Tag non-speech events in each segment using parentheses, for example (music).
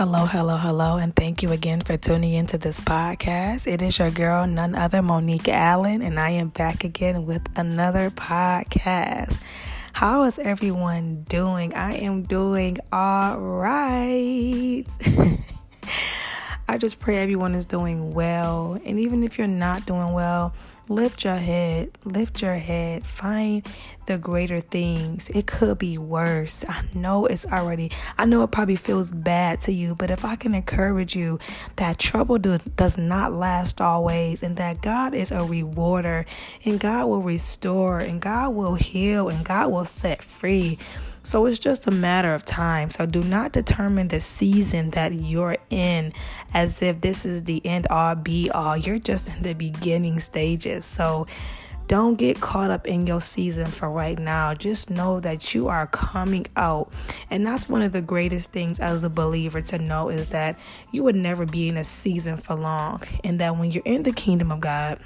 Hello, hello, hello, and thank you again for tuning into this podcast. It is your girl, none other, Monique Allen, and I am back again with another podcast. How is everyone doing? I am doing all right. (laughs) I just pray everyone is doing well, and even if you're not doing well, lift your head, lift your head, find the greater things. It could be worse. I know it's already, I know it probably feels bad to you, but if I can encourage you that trouble do, does not last always, and that God is a rewarder, and God will restore, and God will heal, and God will set free. So it's just a matter of time. So do not determine the season that you're in as if this is the end all be all. You're just in the beginning stages. So don't get caught up in your season for right now. Just know that you are coming out. And that's one of the greatest things as a believer to know is that you would never be in a season for long. And that when you're in the kingdom of God,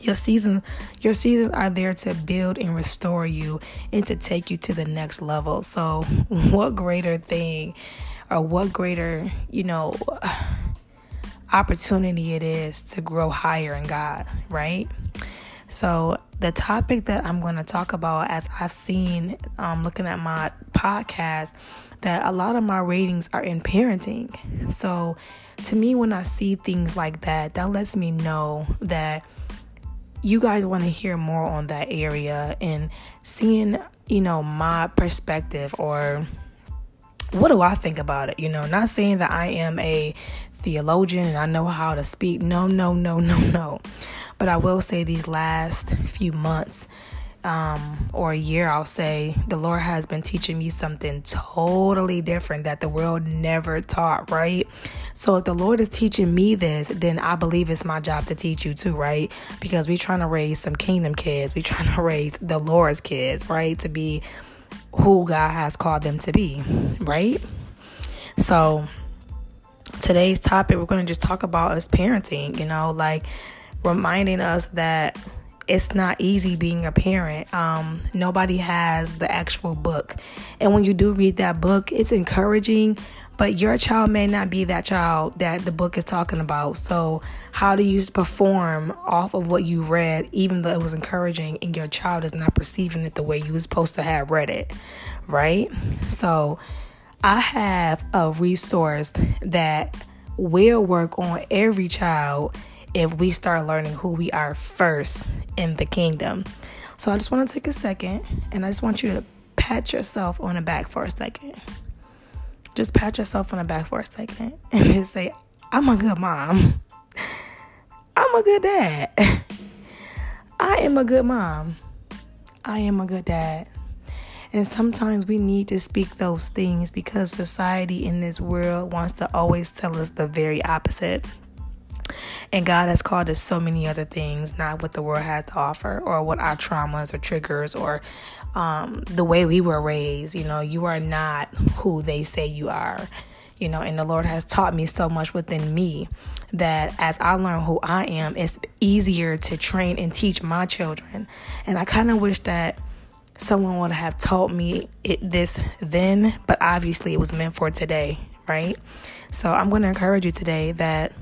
your season your seasons are there to build and restore you and to take you to the next level. So (laughs) what greater thing or what greater, you know, (sighs) opportunity it is to grow higher in God, right? So, the topic that I'm going to talk about, as I've seen um, looking at my podcast, that a lot of my ratings are in parenting. So, to me, when I see things like that, that lets me know that you guys want to hear more on that area and seeing, you know, my perspective or what do I think about it? You know, not saying that I am a theologian and I know how to speak. No, no, no, (laughs) no, no. But I will say these last few months um, or a year, I'll say, the Lord has been teaching me something totally different that the world never taught, right? So if the Lord is teaching me this, then I believe it's my job to teach you too, right? Because we're trying to raise some kingdom kids, we're trying (laughs) to raise the Lord's kids, right? To be who God has called them to be, right? So today's topic we're going to just talk about is parenting, you know, like reminding us that it's not easy being a parent. Um, nobody has the actual book. And when you do read that book, it's encouraging, but your child may not be that child that the book is talking about. So, how do you perform off of what you read, even though it was encouraging, and your child is not perceiving it the way you were supposed to have read it, right? So, I have a resource that will work on every child if we start learning who we are first in the kingdom. So I just want to take a second and I just want you to pat yourself on the back for a second. Just pat yourself on the back for a second (laughs) and just say, I'm a good mom. I'm a good dad. (laughs) I am a good mom. I am a good dad. And sometimes we need to speak those things because society in this world wants to always tell us the very opposite. And God has called us so many other things, not what the world has to offer or what our traumas or triggers or um, the way we were raised. You know, you are not who they say you are. You know, and the Lord has taught me so much within me that as I learn who I am, it's easier to train and teach my children. And I kind of wish that someone would have taught me it, this then, but obviously it was meant for today, right? So I'm going to encourage you today that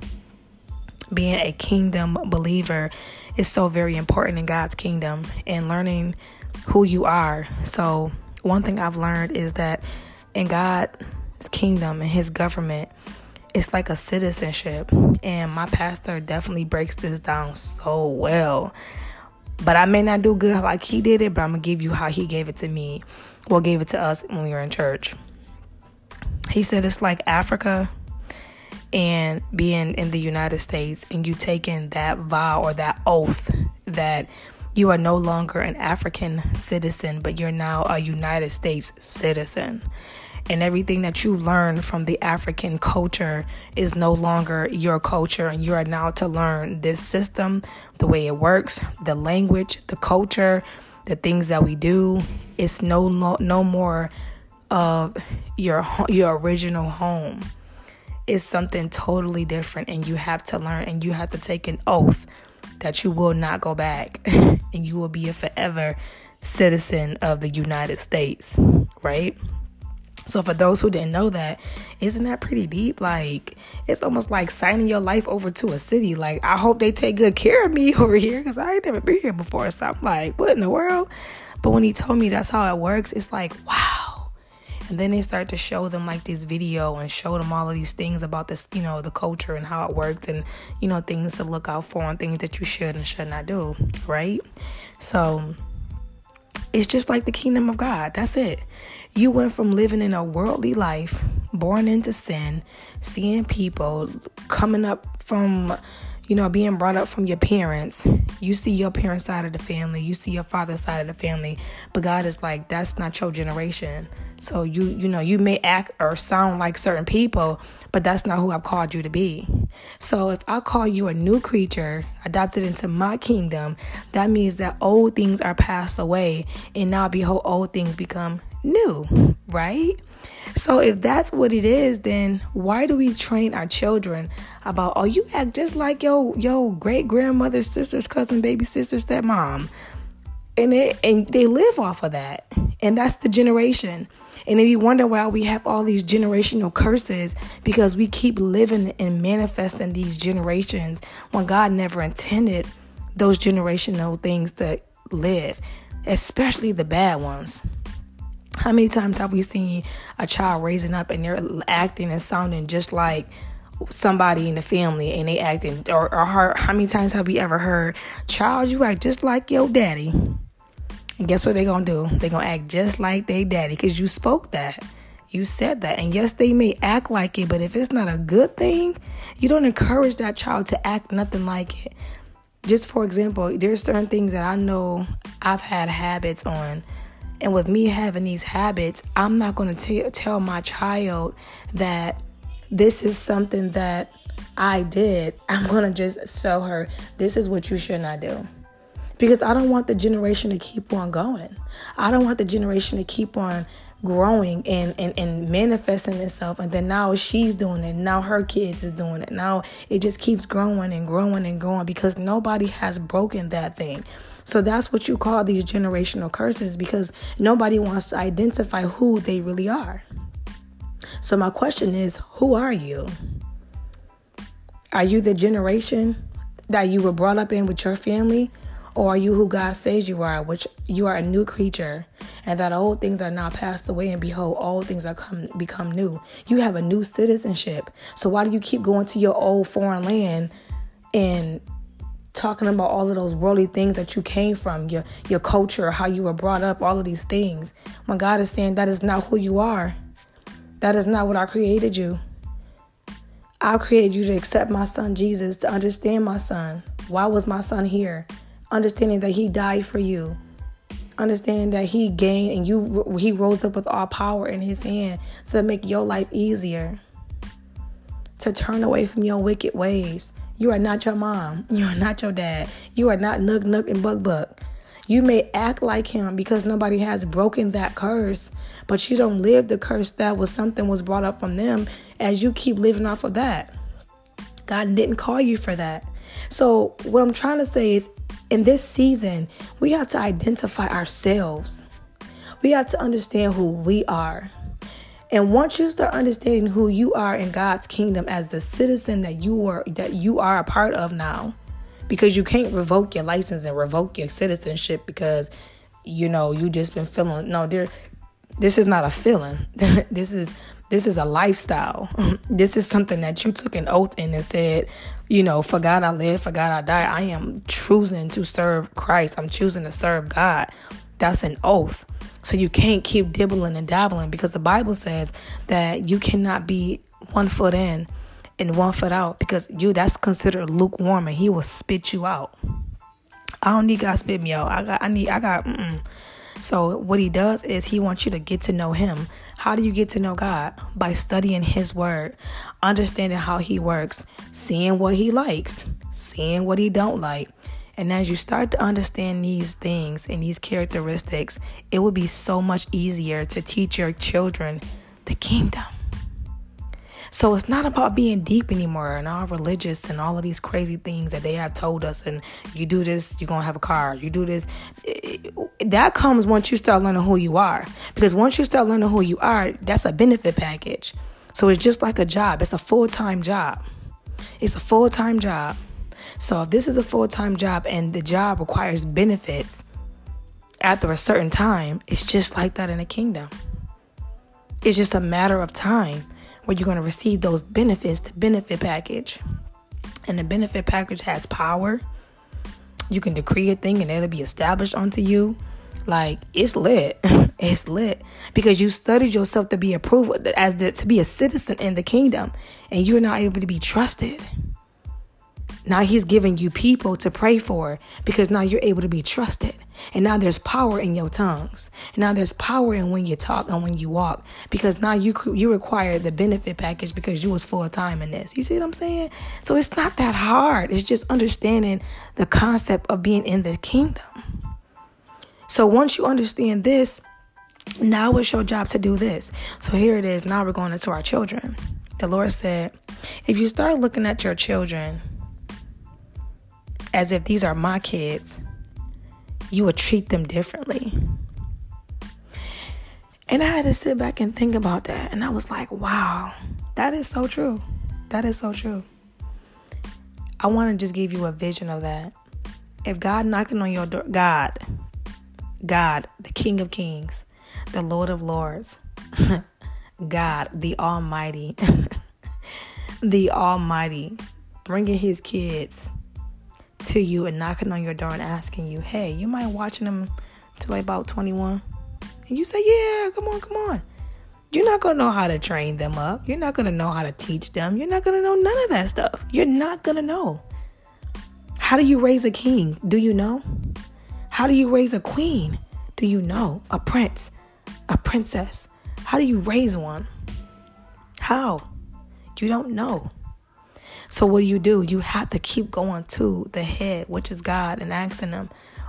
being a kingdom believer is so very important in God's kingdom and learning who you are. So, one thing I've learned is that in God's kingdom and his government, it's like a citizenship. And my pastor definitely breaks this down so well. But I may not do good like he did it, but I'm going to give you how he gave it to me. Well, gave it to us when we were in church. He said it's like Africa and being in the United States and you taking that vow or that oath that you are no longer an African citizen, but you're now a United States citizen. And everything that you learn from the African culture is no longer your culture, and you are now to learn this system, the way it works, the language, the culture, the things that we do. It's no no, no more of your your original home is something totally different and you have to learn and you have to take an oath that you will not go back (laughs) and you will be a forever citizen of the United States, right? So, for those who didn't know that, isn't that pretty deep? Like, it's almost like signing your life over to a city. Like, I hope they take good care of me (laughs) over here because I ain't never been here before. So, I'm like, what in the world? But when he told me that's how it works, it's like, wow. And then they start to show them like this video and show them all of these things about this, you know, the culture and how it works and, you know, things to look out for and things that you should and should not do, right? So, it's just like the kingdom of God. That's it. You went from living in a worldly life, born into sin, seeing people coming up from, you know, being brought up from your parents. You see your parents' side of the family, you see your father's side of the family, but God is like, that's not your generation. So you, you know, you may act or sound like certain people, but that's not who I've called you to be. So if I call you a new creature, adopted into my kingdom, that means that old things are passed away, and now behold, old things become new, right? So if that's what it is, then why do we train our children about oh you act just like your your great grandmother's sisters, cousin, baby sister, stepmom? And it and they live off of that. And that's the generation. And then we wonder why we have all these generational curses because we keep living and manifesting these generations when God never intended those generational things to live, especially the bad ones. How many times have we seen a child raising up and they're acting and sounding just like somebody in the family and they acting or, or how many times have we ever heard child you act just like your daddy and guess what they're to do? They're to act just like they daddy because you spoke that. You said that. And yes, they may act like it, but if it's not a good thing, you don't encourage that child to act nothing like it. Just for example, there's certain things that I know I've had habits on. And with me having these habits, I'm not going to tell my child that this is something that I did. (laughs) I'm going to just tell her this is what you should not do because I don't want the generation to keep on going. I don't want the generation to keep on growing and, and, and manifesting itself. And then now she's doing it. Now her kids is doing it. Now it just keeps growing and growing and growing because nobody has broken that thing. So that's what you call these generational curses because nobody wants to identify who they really are. So my question is, who are you? Are you the generation that you were brought up in with your family? Or are you who God says you are, which you are a new creature, and that old things are now passed away, and behold, all things are come become new. You have a new citizenship. So why do you keep going to your old foreign land and talking about all of those worldly things that you came from, your your culture, how you were brought up, all of these things? When God is saying that is not who you are. That is not what I created you. I created you to accept my son Jesus, to understand my son. Why was my son here? understanding that he died for you understanding that he gained and you he rose up with all power in his hand to make your life easier to turn away from your wicked ways you are not your mom. You are not your dad. You are not nook nook and buck buck. You may act like him because nobody has broken that curse but you don't live the curse that was something was brought up from them as you keep living off of that. God didn't call you for that. So what i'm trying to say is in this season, we have to identify ourselves. We have to understand who we are. And once you start understanding who you are in God's kingdom as the citizen that you are that you are a part of now, because you can't revoke your license and revoke your citizenship because you know you just been feeling no there this is not a feeling. (laughs) this is this is a lifestyle. (laughs) this is something that you took an oath in and said, you know, for God I live, for God I die. I am choosing to serve Christ. I'm choosing to serve God. That's an oath. So you can't keep dibbling and dabbling because the Bible says that you cannot be one foot in and one foot out because you that's considered lukewarm and he will spit you out. I don't need God spit me out. I got I need I got mm-mm. So, what he does is he wants you to get to know him. How do you get to know God? By studying his word, understanding how he works, seeing what he likes, seeing what he don't like. And as you start to understand these things and these characteristics, it will be so much easier to teach your children the kingdom. So it's not about being deep anymore and all religious and all of these crazy things that they have told us. And you do this, you're going to have a car. You do this. That comes once you start learning who you are. Because once you start learning who you are, that's a benefit package. So it's just like a job, it's a full time job. It's a full time job. So if this is a full time job and the job requires benefits after a certain time, it's just like that in a kingdom. It's just a matter of time where you're going to receive those benefits, the benefit package. And the benefit package has power. You can decree a thing and it'll be established unto you. Like it's lit. (laughs) it's lit because you studied yourself to be approved as the, to be a citizen in the kingdom and you're not able to be trusted. Now he's giving you people to pray for because now you're able to be trusted. And now there's power in your tongues. And now there's power in when you talk and when you walk because now you you require the benefit package because you was full time in this. You see what I'm saying? So it's not that hard. It's just understanding the concept of being in the kingdom. So once you understand this, now it's your job to do this. So here it is. Now we're going into our children. The Lord said, if you start looking at your children as if these are my kids, you would treat them differently. And I had to sit back and think about that. And I was like, wow, that is so true. That is so true. I want to just give you a vision of that. If God knocking on your door, God, God, the King of Kings, the Lord of Lords, (laughs) God, the Almighty, (laughs) the Almighty, bringing His kids to you and knocking on your door and asking you, hey, you mind watching them till about 21? And you say, yeah, come on, come on. You're not going to know how to train them up. You're not going to know how to teach them. You're not going to know none of that stuff. You're not going to know. How do you raise a king? Do you know? How do you raise a queen? Do you know? A prince, a princess. How do you raise one? How? You don't know. So what do you do? You have to keep going to the head, which is God, and asking them,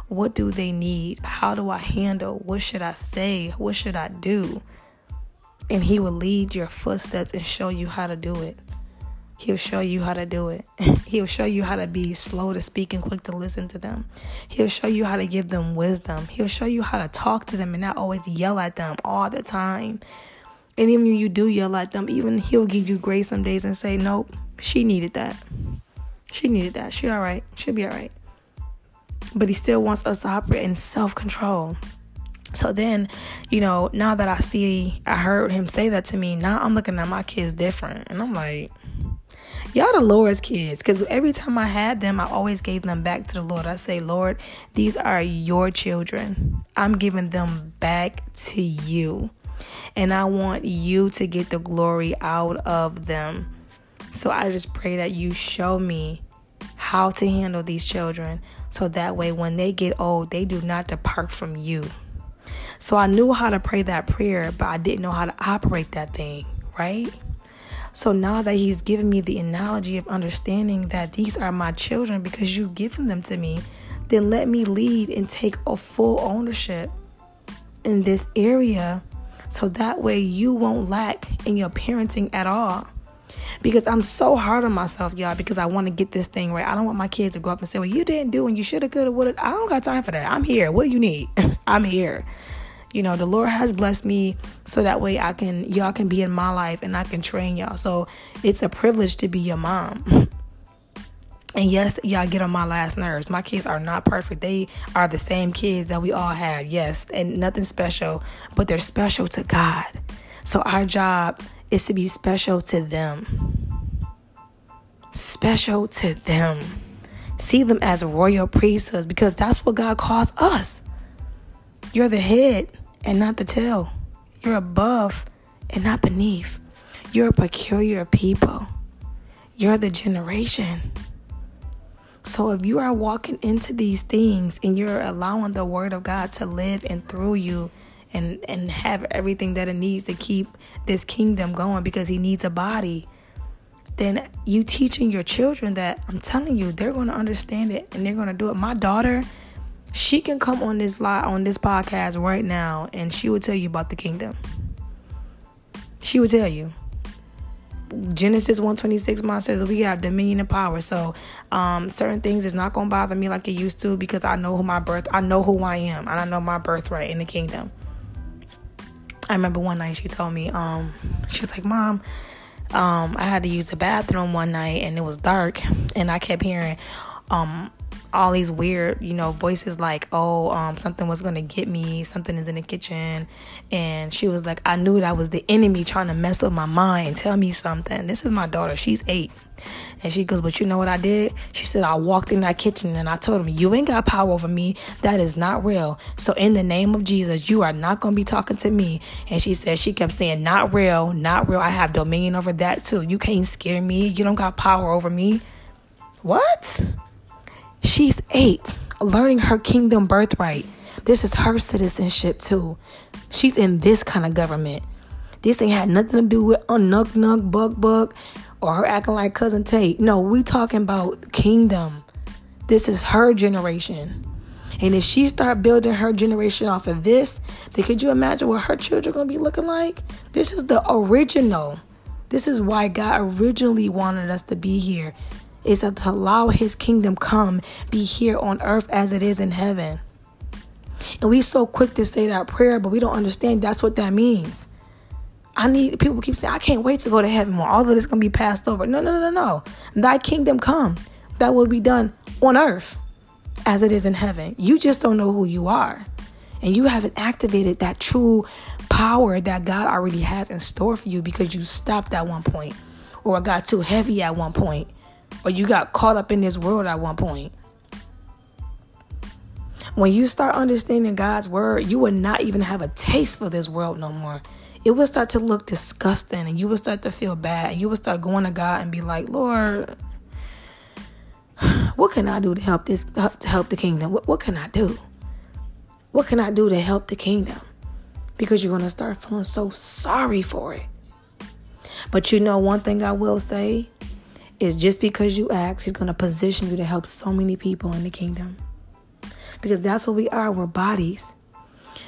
what do they need? How do I handle? What should I say? What should I do? And he will lead your footsteps and show you how to do it. He'll show you how to do it. (laughs) He'll show you how to be slow to speak and quick to listen to them. He'll show you how to give them wisdom. He'll show you how to talk to them and not always yell at them all the time. And even when you do yell at them, even he'll give you grace some days and say, Nope, she needed that. She needed that. She all right. She'll be all right. But he still wants us to operate in self control. So then, you know, now that I see, I heard him say that to me, now I'm looking at my kids different. And I'm like, y'all the Lord's kids. Because every time I had them, I always gave them back to the Lord. I say, Lord, these are your children. I'm giving them back to you and I want you to get the glory out of them. So I just pray that you show me how to handle these children so that way when they get old, they do not depart from you. So I knew how to pray that prayer, but I didn't know how to operate that thing, right? So now that he's given me the analogy of understanding that these are my children because you've given them to me, then let me lead and take a full ownership in this area so that way you won't lack in your parenting at all. Because I'm so hard on myself, y'all, because I want to get this thing right. I don't want my kids to grow up and say, Well, you didn't do and you should have, could have, would have. I don't got time for that. I'm here. What do you need? (laughs) I'm here. You know, the Lord has blessed me so that way I can, y'all can be in my life and I can train y'all. So it's a privilege to be your mom. (laughs) And yes, y'all get on my last nerves. My kids are not perfect. They are the same kids that we all have. Yes, and nothing special, but they're special to God. So our job is to be special to them. Special to them. See them as royal priesthoods because that's what God calls us. You're the head and not the tail. You're above and not beneath. You're a peculiar people. You're the generation. So if you are walking into these things and you're allowing the word of God to live and through you and and have everything that it needs to keep this kingdom going because he needs a body, then you teaching your children that I'm telling you they're going to understand it and they're going to do it. My daughter, she can come on this live on this podcast right now and she will tell you about the kingdom. She would tell you. Genesis 126 mom says we have dominion and power. So um, certain things is not gonna bother me like it used to because I know who my birth I know who I am and I know my birthright in the kingdom. I remember one night she told me, um, she was like, Mom, um, I had to use the bathroom one night and it was dark and I kept hearing um all these weird, you know, voices like, oh, um, something was gonna get me, something is in the kitchen. And she was like, I knew that was the enemy trying to mess with my mind, tell me something. This is my daughter, she's eight. And she goes, But you know what I did? She said, I walked in that kitchen and I told him, You ain't got power over me. That is not real. So, in the name of Jesus, you are not going to be talking to me. And she said, She kept saying, Not real, not real. I have dominion over that too. You can't scare me. You don't got power over me. What? She's eight, learning her kingdom birthright. This is her citizenship too. She's in this kind of government. This ain't had nothing to do with a nug nug bug bug or her acting like cousin Tate. No, we talking about kingdom. This is her generation. And if she start building her generation off of this, then could you imagine what her children gonna be looking like? This is the original. This is why God originally wanted us to be here is to allow his kingdom come be here on earth as it is in heaven. And we so quick to say that prayer, but we don't understand that's what that means. I need people keep saying, I can't wait to go to heaven more. All of this gonna be passed over. No, no, no, no, no. Thy kingdom come. That will be done on earth as it is in heaven. You just don't know who you are. And you haven't activated that true power that God already has in store for you because you stopped at one point or got too heavy at one point or you got caught up in this world at one point. When you start understanding God's word, you will not even have a taste for this world no more. It will start to look disgusting and you will start to feel bad. And you will start going to God and be like, Lord, what can I do to help this to help the kingdom? What, what can I do? What can I do to help the kingdom? Because you're going to start feeling so sorry for it. But you know, one thing I will say is just because you ask, He's going to position you to help so many people in the kingdom. Because that's what we are. We're bodies.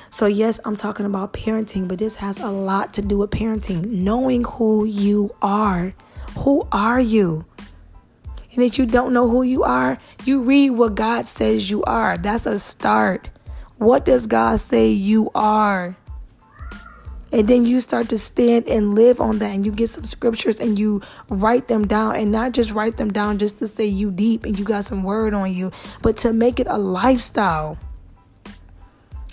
So, yes, I'm talking about parenting, but this has a lot to do with parenting. Knowing who you are. Who are you? And if you don't know who you are, you read what God says you are. That's a start. What does God say you are? And then you start to stand and live on that, and you get some scriptures and you write them down, and not just write them down just to say you deep and you got some word on you, but to make it a lifestyle.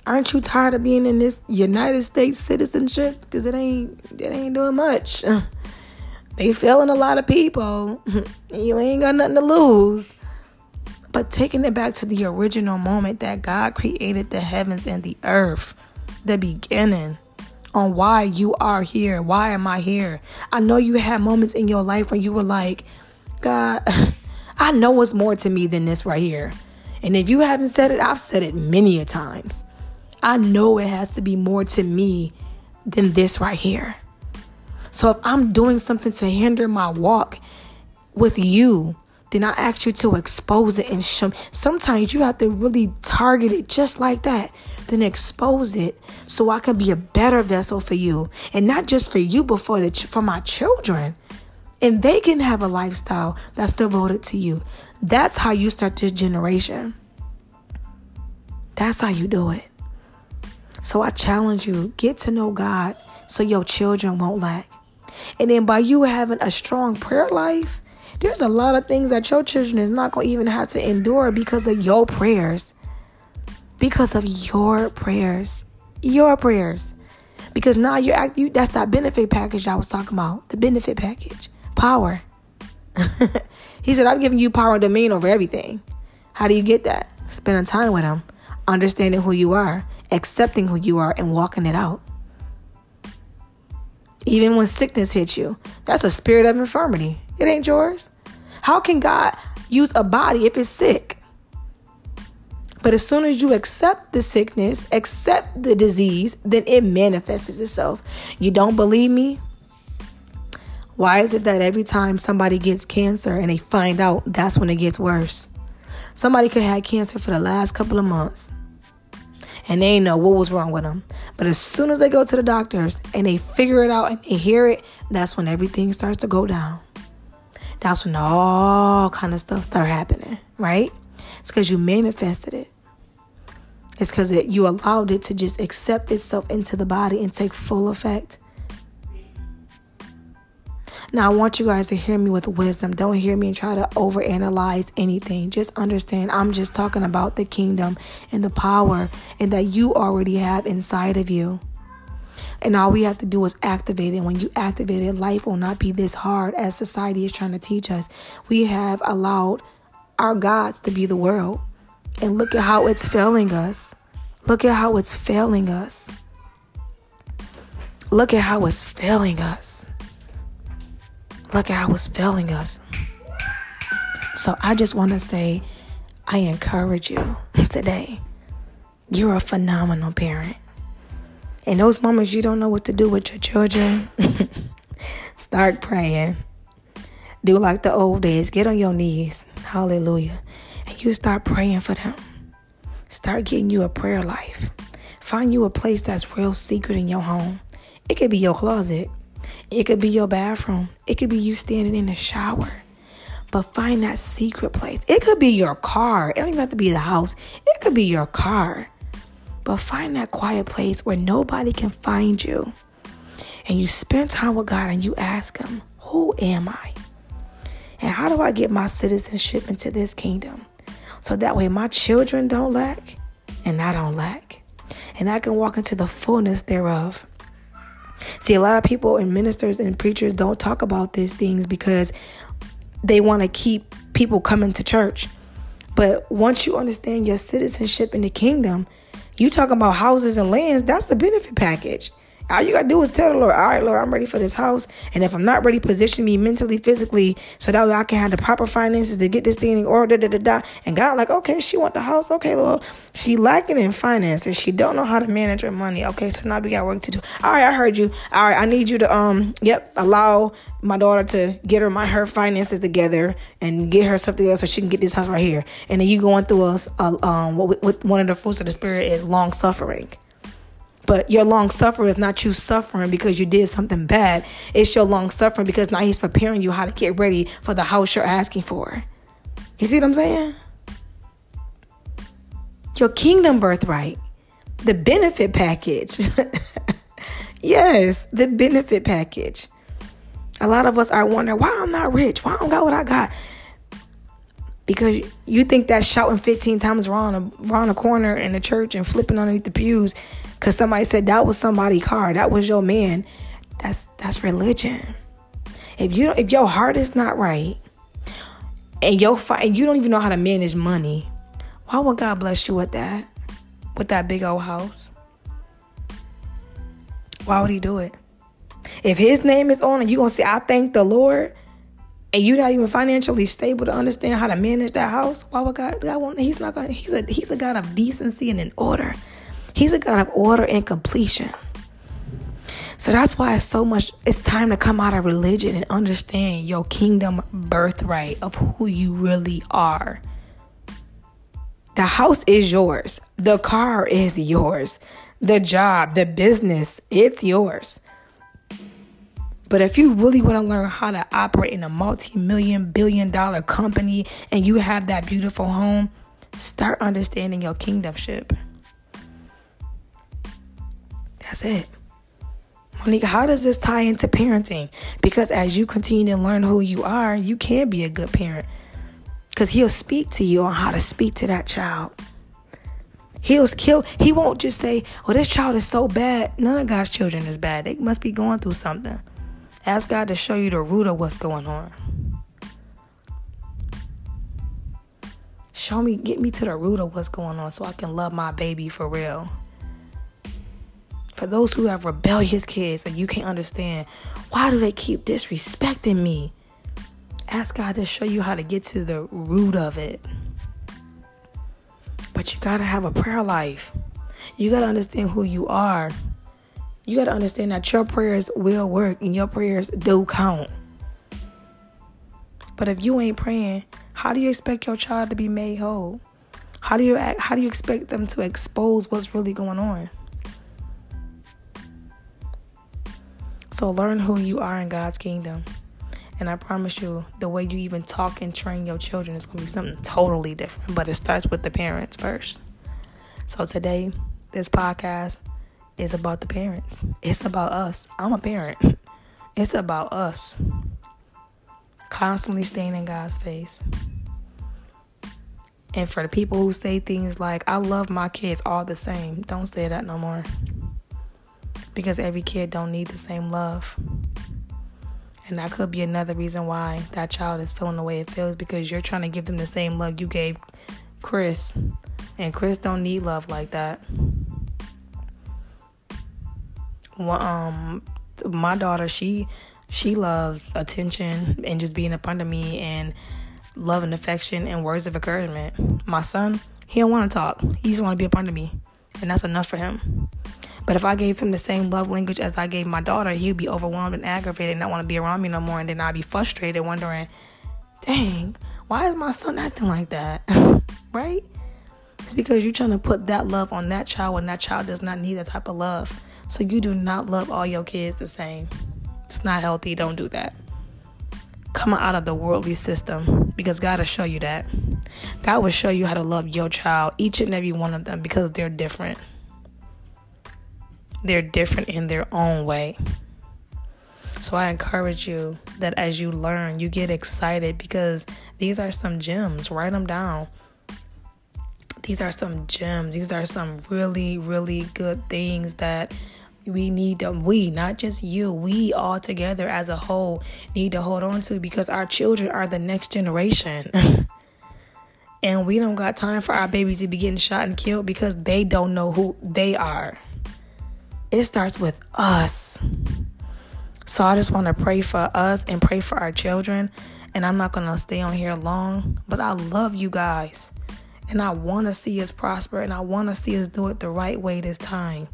Aren't you tired of being in this United States citizenship? Because it ain't it ain't doing much. (laughs) They failing a lot of people. (laughs) you ain't got nothing to lose. But taking it back to the original moment that God created the heavens and the earth, the beginning on why you are here. Why am I here? I know you had moments in your life when you were like, God, (laughs) I know what's more to me than this right here. And if you haven't said it, I've said it many a times. I know it has to be more to me than this right here. So if I'm doing something to hinder my walk with you, then I ask you to expose it and show. Sometimes you have to really target it just like that, then expose it so I can be a better vessel for you, and not just for you, but for the for my children, and they can have a lifestyle that's devoted to you. That's how you start this generation. That's how you do it. So I challenge you: get to know God, so your children won't lack. And then by you having a strong prayer life there's a lot of things that your children is not going to even have to endure because of your prayers. Because of your prayers. Your prayers. Because now you're acting, that's that benefit package I was talking about. The benefit package. Power. (laughs) he said, I'm giving you power and domain over everything. How do you get that? Spending time with him, understanding who you are, accepting who you are, and walking it out. Even when sickness hits you, that's a spirit of infirmity. It ain't yours. How can God use a body if it's sick? But as soon as you accept the sickness, accept the disease, then it manifests itself. You don't believe me? Why is it that every time somebody gets cancer and they find out, that's when it gets worse? Somebody could have cancer for the last couple of months and they know what was wrong with them. But as soon as they go to the doctors and they figure it out and they hear it, that's when everything starts to go down. That's when all kind of stuff start happening, right? It's because you manifested it. It's because you allowed it to just accept itself into the body and take full effect. Now, I want you guys to hear me with wisdom. Don't hear me and try to overanalyze anything. Just understand I'm just talking about the kingdom and the power and that you already have inside of you. And all we have to do is activate it. When you activate it, life will not be this hard as society is trying to teach us. We have allowed our gods to be the world. And look at how it's failing us. Look at how it's failing us. Look at how it's failing us. Look at how it's failing us. So I just want to say, I encourage you today. You're a phenomenal parent. In those moments you don't know what to do with your children, (laughs) start praying. Do like the old days. Get on your knees. Hallelujah. And you start praying for them. Start getting you a prayer life. Find you a place that's real secret in your home. It could be your closet. It could be your bathroom. It could be you standing in the shower. But find that secret place. It could be your car. It don't even have to be the house. It could be your car. But find that quiet place where nobody can find you. And you spend time with God and you ask Him, Who am I? And how do I get my citizenship into this kingdom? So that way my children don't lack and I don't lack. And I can walk into the fullness thereof. See, a lot of people and ministers and preachers don't talk about these things because they want to keep people coming to church. But once you understand your citizenship in the kingdom, you talking about houses and lands, that's the benefit package. All you gotta do is tell the Lord, all right, Lord, I'm ready for this house. And if I'm not ready, position me mentally, physically, so that way I can have the proper finances to get this thing in order. Da, da, da. And God, like, okay, she want the house. Okay, Lord, she lacking in finances. She don't know how to manage her money. Okay, so now we got work to do. All right, I heard you. All right, I need you to um, yep, allow my daughter to get her my her finances together and get her something else so she can get this house right here. And then you going through us, uh, um, what, what one of the fruits of the spirit is long suffering. But your long suffering is not you suffering because you did something bad. It's your long suffering because now he's preparing you how to get ready for the house you're asking for. You see what I'm saying? Your kingdom birthright, the benefit package. (laughs) yes, the benefit package. A lot of us are wondering why I'm not rich, why I don't got what I got. Because you think that shouting 15 times around around a corner in the church and flipping underneath the pews because somebody said that was somebody's car, that was your man. That's that's religion. If you if your heart is not right, and your and you don't even know how to manage money, why would God bless you with that? With that big old house? Why would He do it? If His name is on it, you gonna say, "I thank the Lord." and you're not even financially stable to understand how to manage that house, why would God? God won't, he's not gonna. He's a He's a God of decency and in order. He's a God of order and completion. So that's why it's so much, it's time to come out of religion and understand your kingdom birthright of who you really are. The house is yours, the car is yours, the job, the business, it's yours. But if you really want to learn how to operate in a multi million, billion dollar company and you have that beautiful home, start understanding your kingdomship. That's it. Monica, how does this tie into parenting? Because as you continue to learn who you are, you can be a good parent. Because he'll speak to you on how to speak to that child. He'll kill. He won't just say, "Well, this child is so bad." None of God's children is bad. They must be going through something. Ask God to show you the root of what's going on. Show me, get me to the root of what's going on, so I can love my baby for real. For those who have rebellious kids and you can't understand, why do they keep disrespecting me? Ask God to show you how to get to the root of it. But you got to have a prayer life. You got to understand who you are. You got to understand that your prayers will work and your prayers do count. But if you ain't praying, how do you expect your child to be made whole? How do you act, how do you expect them to expose what's really going on? So learn who you are in God's kingdom. And I promise you, the way you even talk and train your children is going to be something totally different. But it starts with the parents first. So today, this podcast is about the parents. It's about us. I'm a parent. (laughs) It's about us. Constantly staying in God's face. And for the people who say things like, I love my kids all the same, don't say that no more. Because every kid don't need the same love. And that could be another reason why that child is feeling the way it feels because you're trying to give them the same love you gave Chris. And Chris don't need love like that. Um my daughter, she she loves attention and just being up under me and love and affection and words of encouragement. My son, he don't want to talk. He just want to be up under me. And that's enough for him. But if I gave him the same love language as I gave my daughter, he'd be overwhelmed and aggravated and not want to be around me no more. And then I'd be frustrated, wondering, dang, why is my son acting like that? (laughs) right? It's because you're trying to put that love on that child when that child does not need that type of love. So you do not love all your kids the same. It's not healthy. Don't do that. Come out of the worldly system because God will show you that. God will show you how to love your child, each and every one of them, because they're different they're different in their own way. So I encourage you that as you learn, you get excited because these are some gems. Write them down. These are some gems. These are some really, really good things that we need to, we, not just you, we all together as a whole need to hold on to because our children are the next generation. (laughs) and we don't got time for our babies to be getting shot and killed because they don't know who they are it starts with us. So I just want to pray for us and pray for our children. And I'm not going to stay on here long, but I love you guys. And I want to see us prosper and I want to see us do it the right way this time.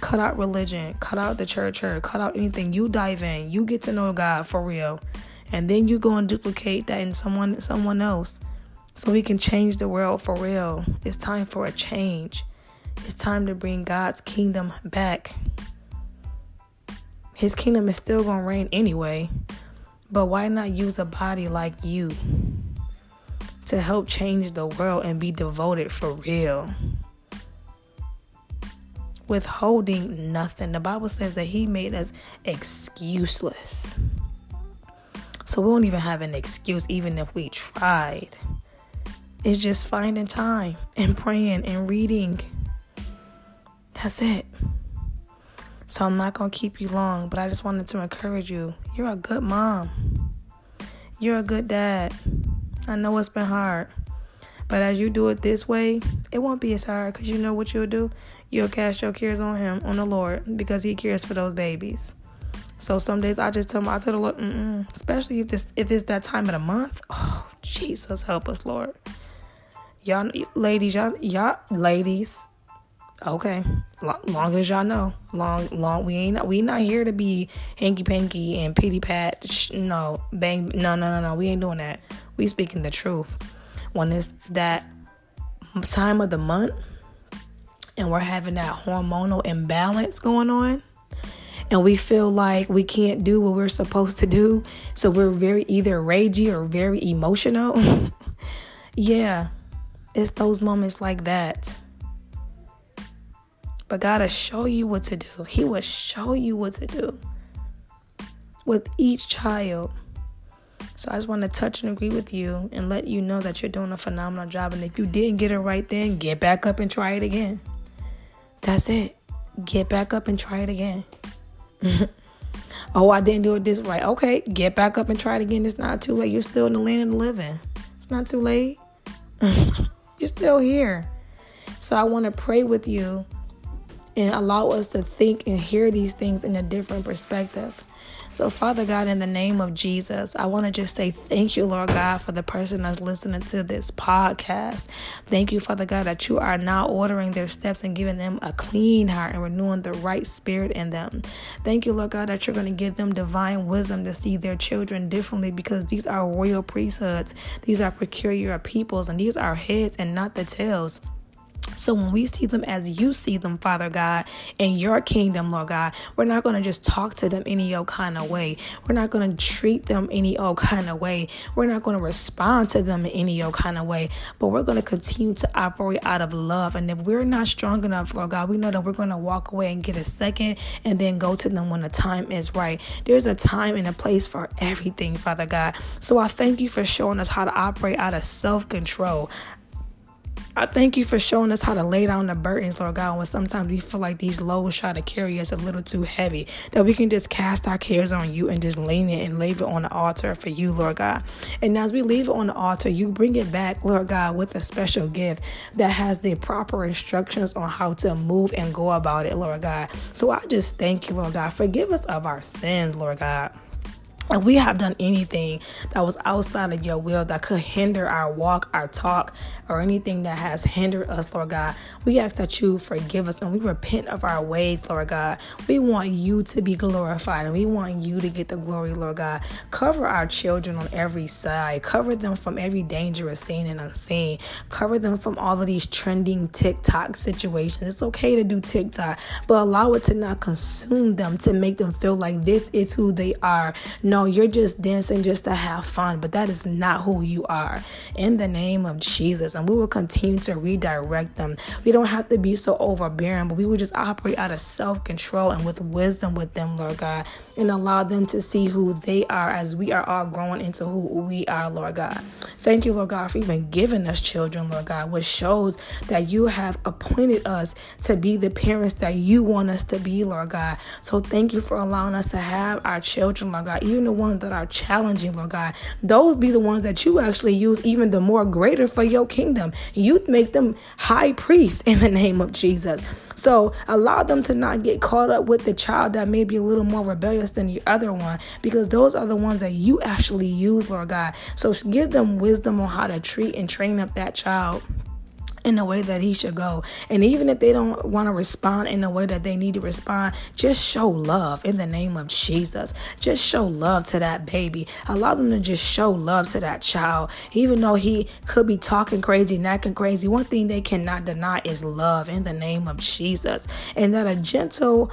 Cut out religion, cut out the church hurt, cut out anything. You dive in, you get to know God for real. And then you go and duplicate that in someone someone else. So we can change the world for real. It's time for a change. It's time to bring God's kingdom back. His kingdom is still going to reign anyway. But why not use a body like you to help change the world and be devoted for real? Withholding nothing. The Bible says that He made us excuseless. So we won't even have an excuse, even if we tried. It's just finding time and praying and reading that's it. So I'm not going to keep you long, but I just wanted to encourage you. You're a good mom. You're a good dad. I know it's been hard. But as you do it this way, it won't be as hard because you know what you'll do? You'll cast your cares on Him, on the Lord, because He cares for those babies. So some days I just tell him, I tell the Lord, Mm-mm. especially if this if it's that time of the month. Oh, Jesus, help us, Lord. Y'all, ladies, y'all, y'all, ladies, Okay, long as y'all know, long, long. We ain't we not here to be hanky panky and pity pat. No, bang, no, no, no, no. We ain't doing that. We speaking the truth. When it's that time of the month, and we're having that hormonal imbalance going on, and we feel like we can't do what we're supposed to do, so we're very either ragey or very emotional. (laughs) yeah, it's those moments like that but God will show you what to do. He will show you what to do with each child. So I just want to touch and agree with you and let you know that you're doing a phenomenal job. And if you didn't get it right then, get back up and try it again. That's it. Get back up and try it again. (laughs) oh, I didn't do it this right. Okay, get back up and try it again. It's not too late. You're still in the land of the living. It's not too late. (laughs) you're still here. So I want to pray with you and allow us to think and hear these things in a different perspective. So, Father God, in the name of Jesus, I want to just say thank you, Lord God, for the person that's listening to this podcast. Thank you, Father God, that you are now ordering their steps and giving them a clean heart and renewing the right spirit in them. Thank you, Lord God, that you're going to give them divine wisdom to see their children differently because these are royal priesthoods, these are peculiar peoples, and these are heads and not the tails. So when we see them as you see them, Father God, in your kingdom, Lord God, we're not going to just talk to them any old kind of way. We're not going to treat them any old kind of way. We're not going to respond to them in any old kind of way. But we're going to continue to operate out of love. And if we're not strong enough, Lord God, we know that we're going to walk away and get a second and then go to them when the time is right. There's a time and a place for everything, Father God. So I thank you for showing us how to operate out of self control. I thank you for showing us how to lay down the burdens, Lord God, when sometimes we feel like these loads try to carry us a little too heavy, that we can just cast our cares on you and just lean it and leave it on the altar for you, Lord God. And as we leave it on the altar, you bring it back, Lord God, with a special gift that has the proper instructions on how to move and go about it, Lord God. So I just thank you, Lord God. Forgive us of our sins, Lord God. If we have done anything that was outside of your will that could hinder our walk, our talk, or anything that has hindered us, Lord God, we ask that you forgive us and we repent of our ways, Lord God. We want you to be glorified and we want you to get the glory, Lord God. Cover our children on every side, cover them from every dangerous seen and unseen, cover them from all of these trending TikTok situations. It's okay to do TikTok, but allow it to not consume them to make them feel like this is who they are. No, you're just dancing just to have fun, but that is not who you are. In the name of Jesus and we will continue to redirect them. We don't have to be so overbearing, but we will just operate out of self control and with wisdom with them, Lord God, and allow them to see who they are as we are all growing into who we are, Lord God. Thank you, Lord God, for even giving us children, Lord God, which shows that you have appointed us to be the parents that you want us to be, Lord God. So thank you for allowing us to have our children, Lord God, even the ones that are challenging, Lord God. Those be the ones that you actually use even the more greater for your kingdom. You'd make them high priests in the name of Jesus. So allow them to not get caught up with the child that may be a little more rebellious than the other one, because those are the ones that you actually use, Lord God. So give them wisdom on how to treat and train up that child in the way that he should go. And even if they don't want to respond in the way that they need to respond, just show love in the name of Jesus. Just show love to that baby. Allow them to just show love to that child. Even though he could be talking crazy, acting crazy, one thing they cannot deny is love in the name of Jesus. And that a gentle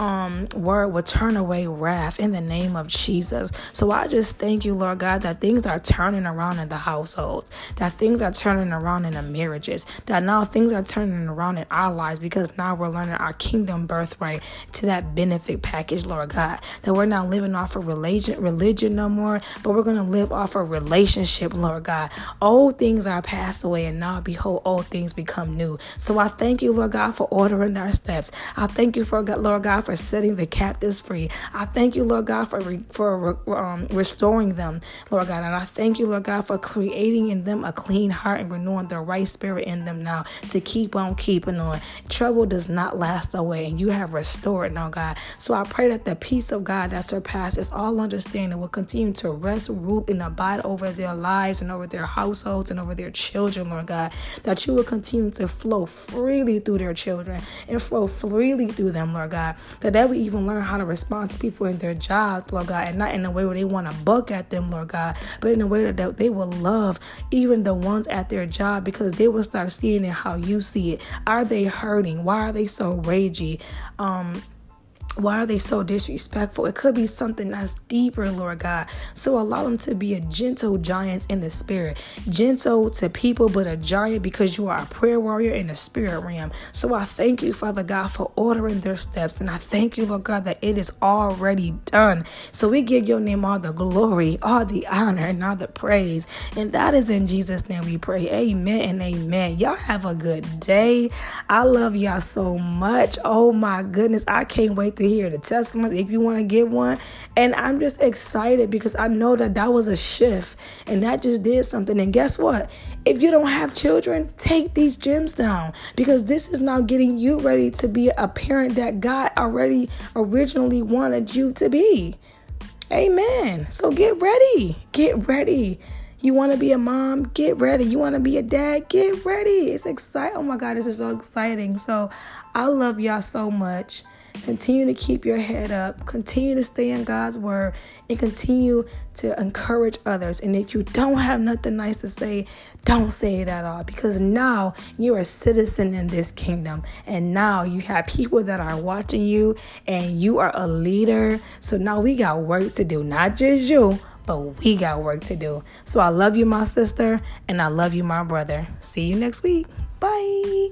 um, word will turn away wrath in the name of Jesus. So I just thank you, Lord God, that things are turning around in the households, that things are turning around in the marriages, that now things are turning around in our lives because now we're learning our kingdom birthright to that benefit package, Lord God. That we're not living off of religion, religion no more, but we're going to live off of relationship, Lord God. Old things are passed away, and now behold, old things become new. So I thank you, Lord God, for ordering our steps. I thank you for Lord God for setting the captives free. I thank you, Lord God, for re- for um, restoring them, Lord God, and I thank you, Lord God, for creating in them a clean heart and renewing the right spirit in them now to keep on keeping on. Trouble does not last away, and you have restored now, God. So I pray that the peace of God that surpasses all understanding will continue to rest, rule, and abide over their lives and over their households and over their children, Lord God. That you will continue to flow freely through their children and flow freely through them, Lord God that they would even learn how to respond to people in their jobs, Lord God, and not in a way where they want to buck at them, Lord God, but in a way that they will love even the ones at their job because they will start seeing it how you see it. Are they hurting? Why are they so ragey? Um, why are they so disrespectful? It could be something that's deeper, Lord God. So allow them to be a gentle giant in the spirit, gentle to people, but a giant because you are a prayer warrior in the spirit realm. So I thank you, Father God, for ordering their steps. And I thank you, Lord God, that it is already done. So we give your name all the glory, all the honor, and all the praise. And that is in Jesus' name we pray. Amen and amen. Y'all have a good day. I love y'all so much. Oh my goodness. I can't wait to hear the testimony if you want to get one. And I'm just excited because I know that that was a shift and that just did something. And guess what? If you don't have children, take these gems down because this is now getting you ready to be a parent that God already originally wanted you to be. Amen. So get ready. Get ready. You want to be a mom? Get ready. You want to be a dad? Get ready. It's exciting. Oh my God, this is so exciting. So I love y'all so much. Continue to keep your head up. Continue to stay in God's word and continue to encourage others. And if you don't have nothing nice to say, don't say it at all because now you're a citizen in this kingdom. And now you have people that are watching you and you are a leader. So now we got work to do, not just you but we got work to do. So I love you, my sister, and I love you, my brother. See you next week. Bye.